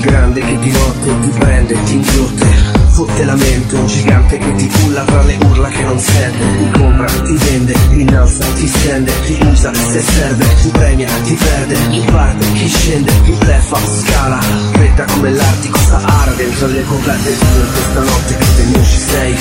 grande che di notte ti prende, ti inghiotte. Fotte la mente, un gigante che ti culla tra le urla che non sente Ti compra, ti vende, innalza, ti stende, ti usa se serve Ti premia, ti perde, chi parte, chi scende, chi bleffa, scala. Fredda come l'Artico Sahara dentro le coperte di questa notte che te non ci sei.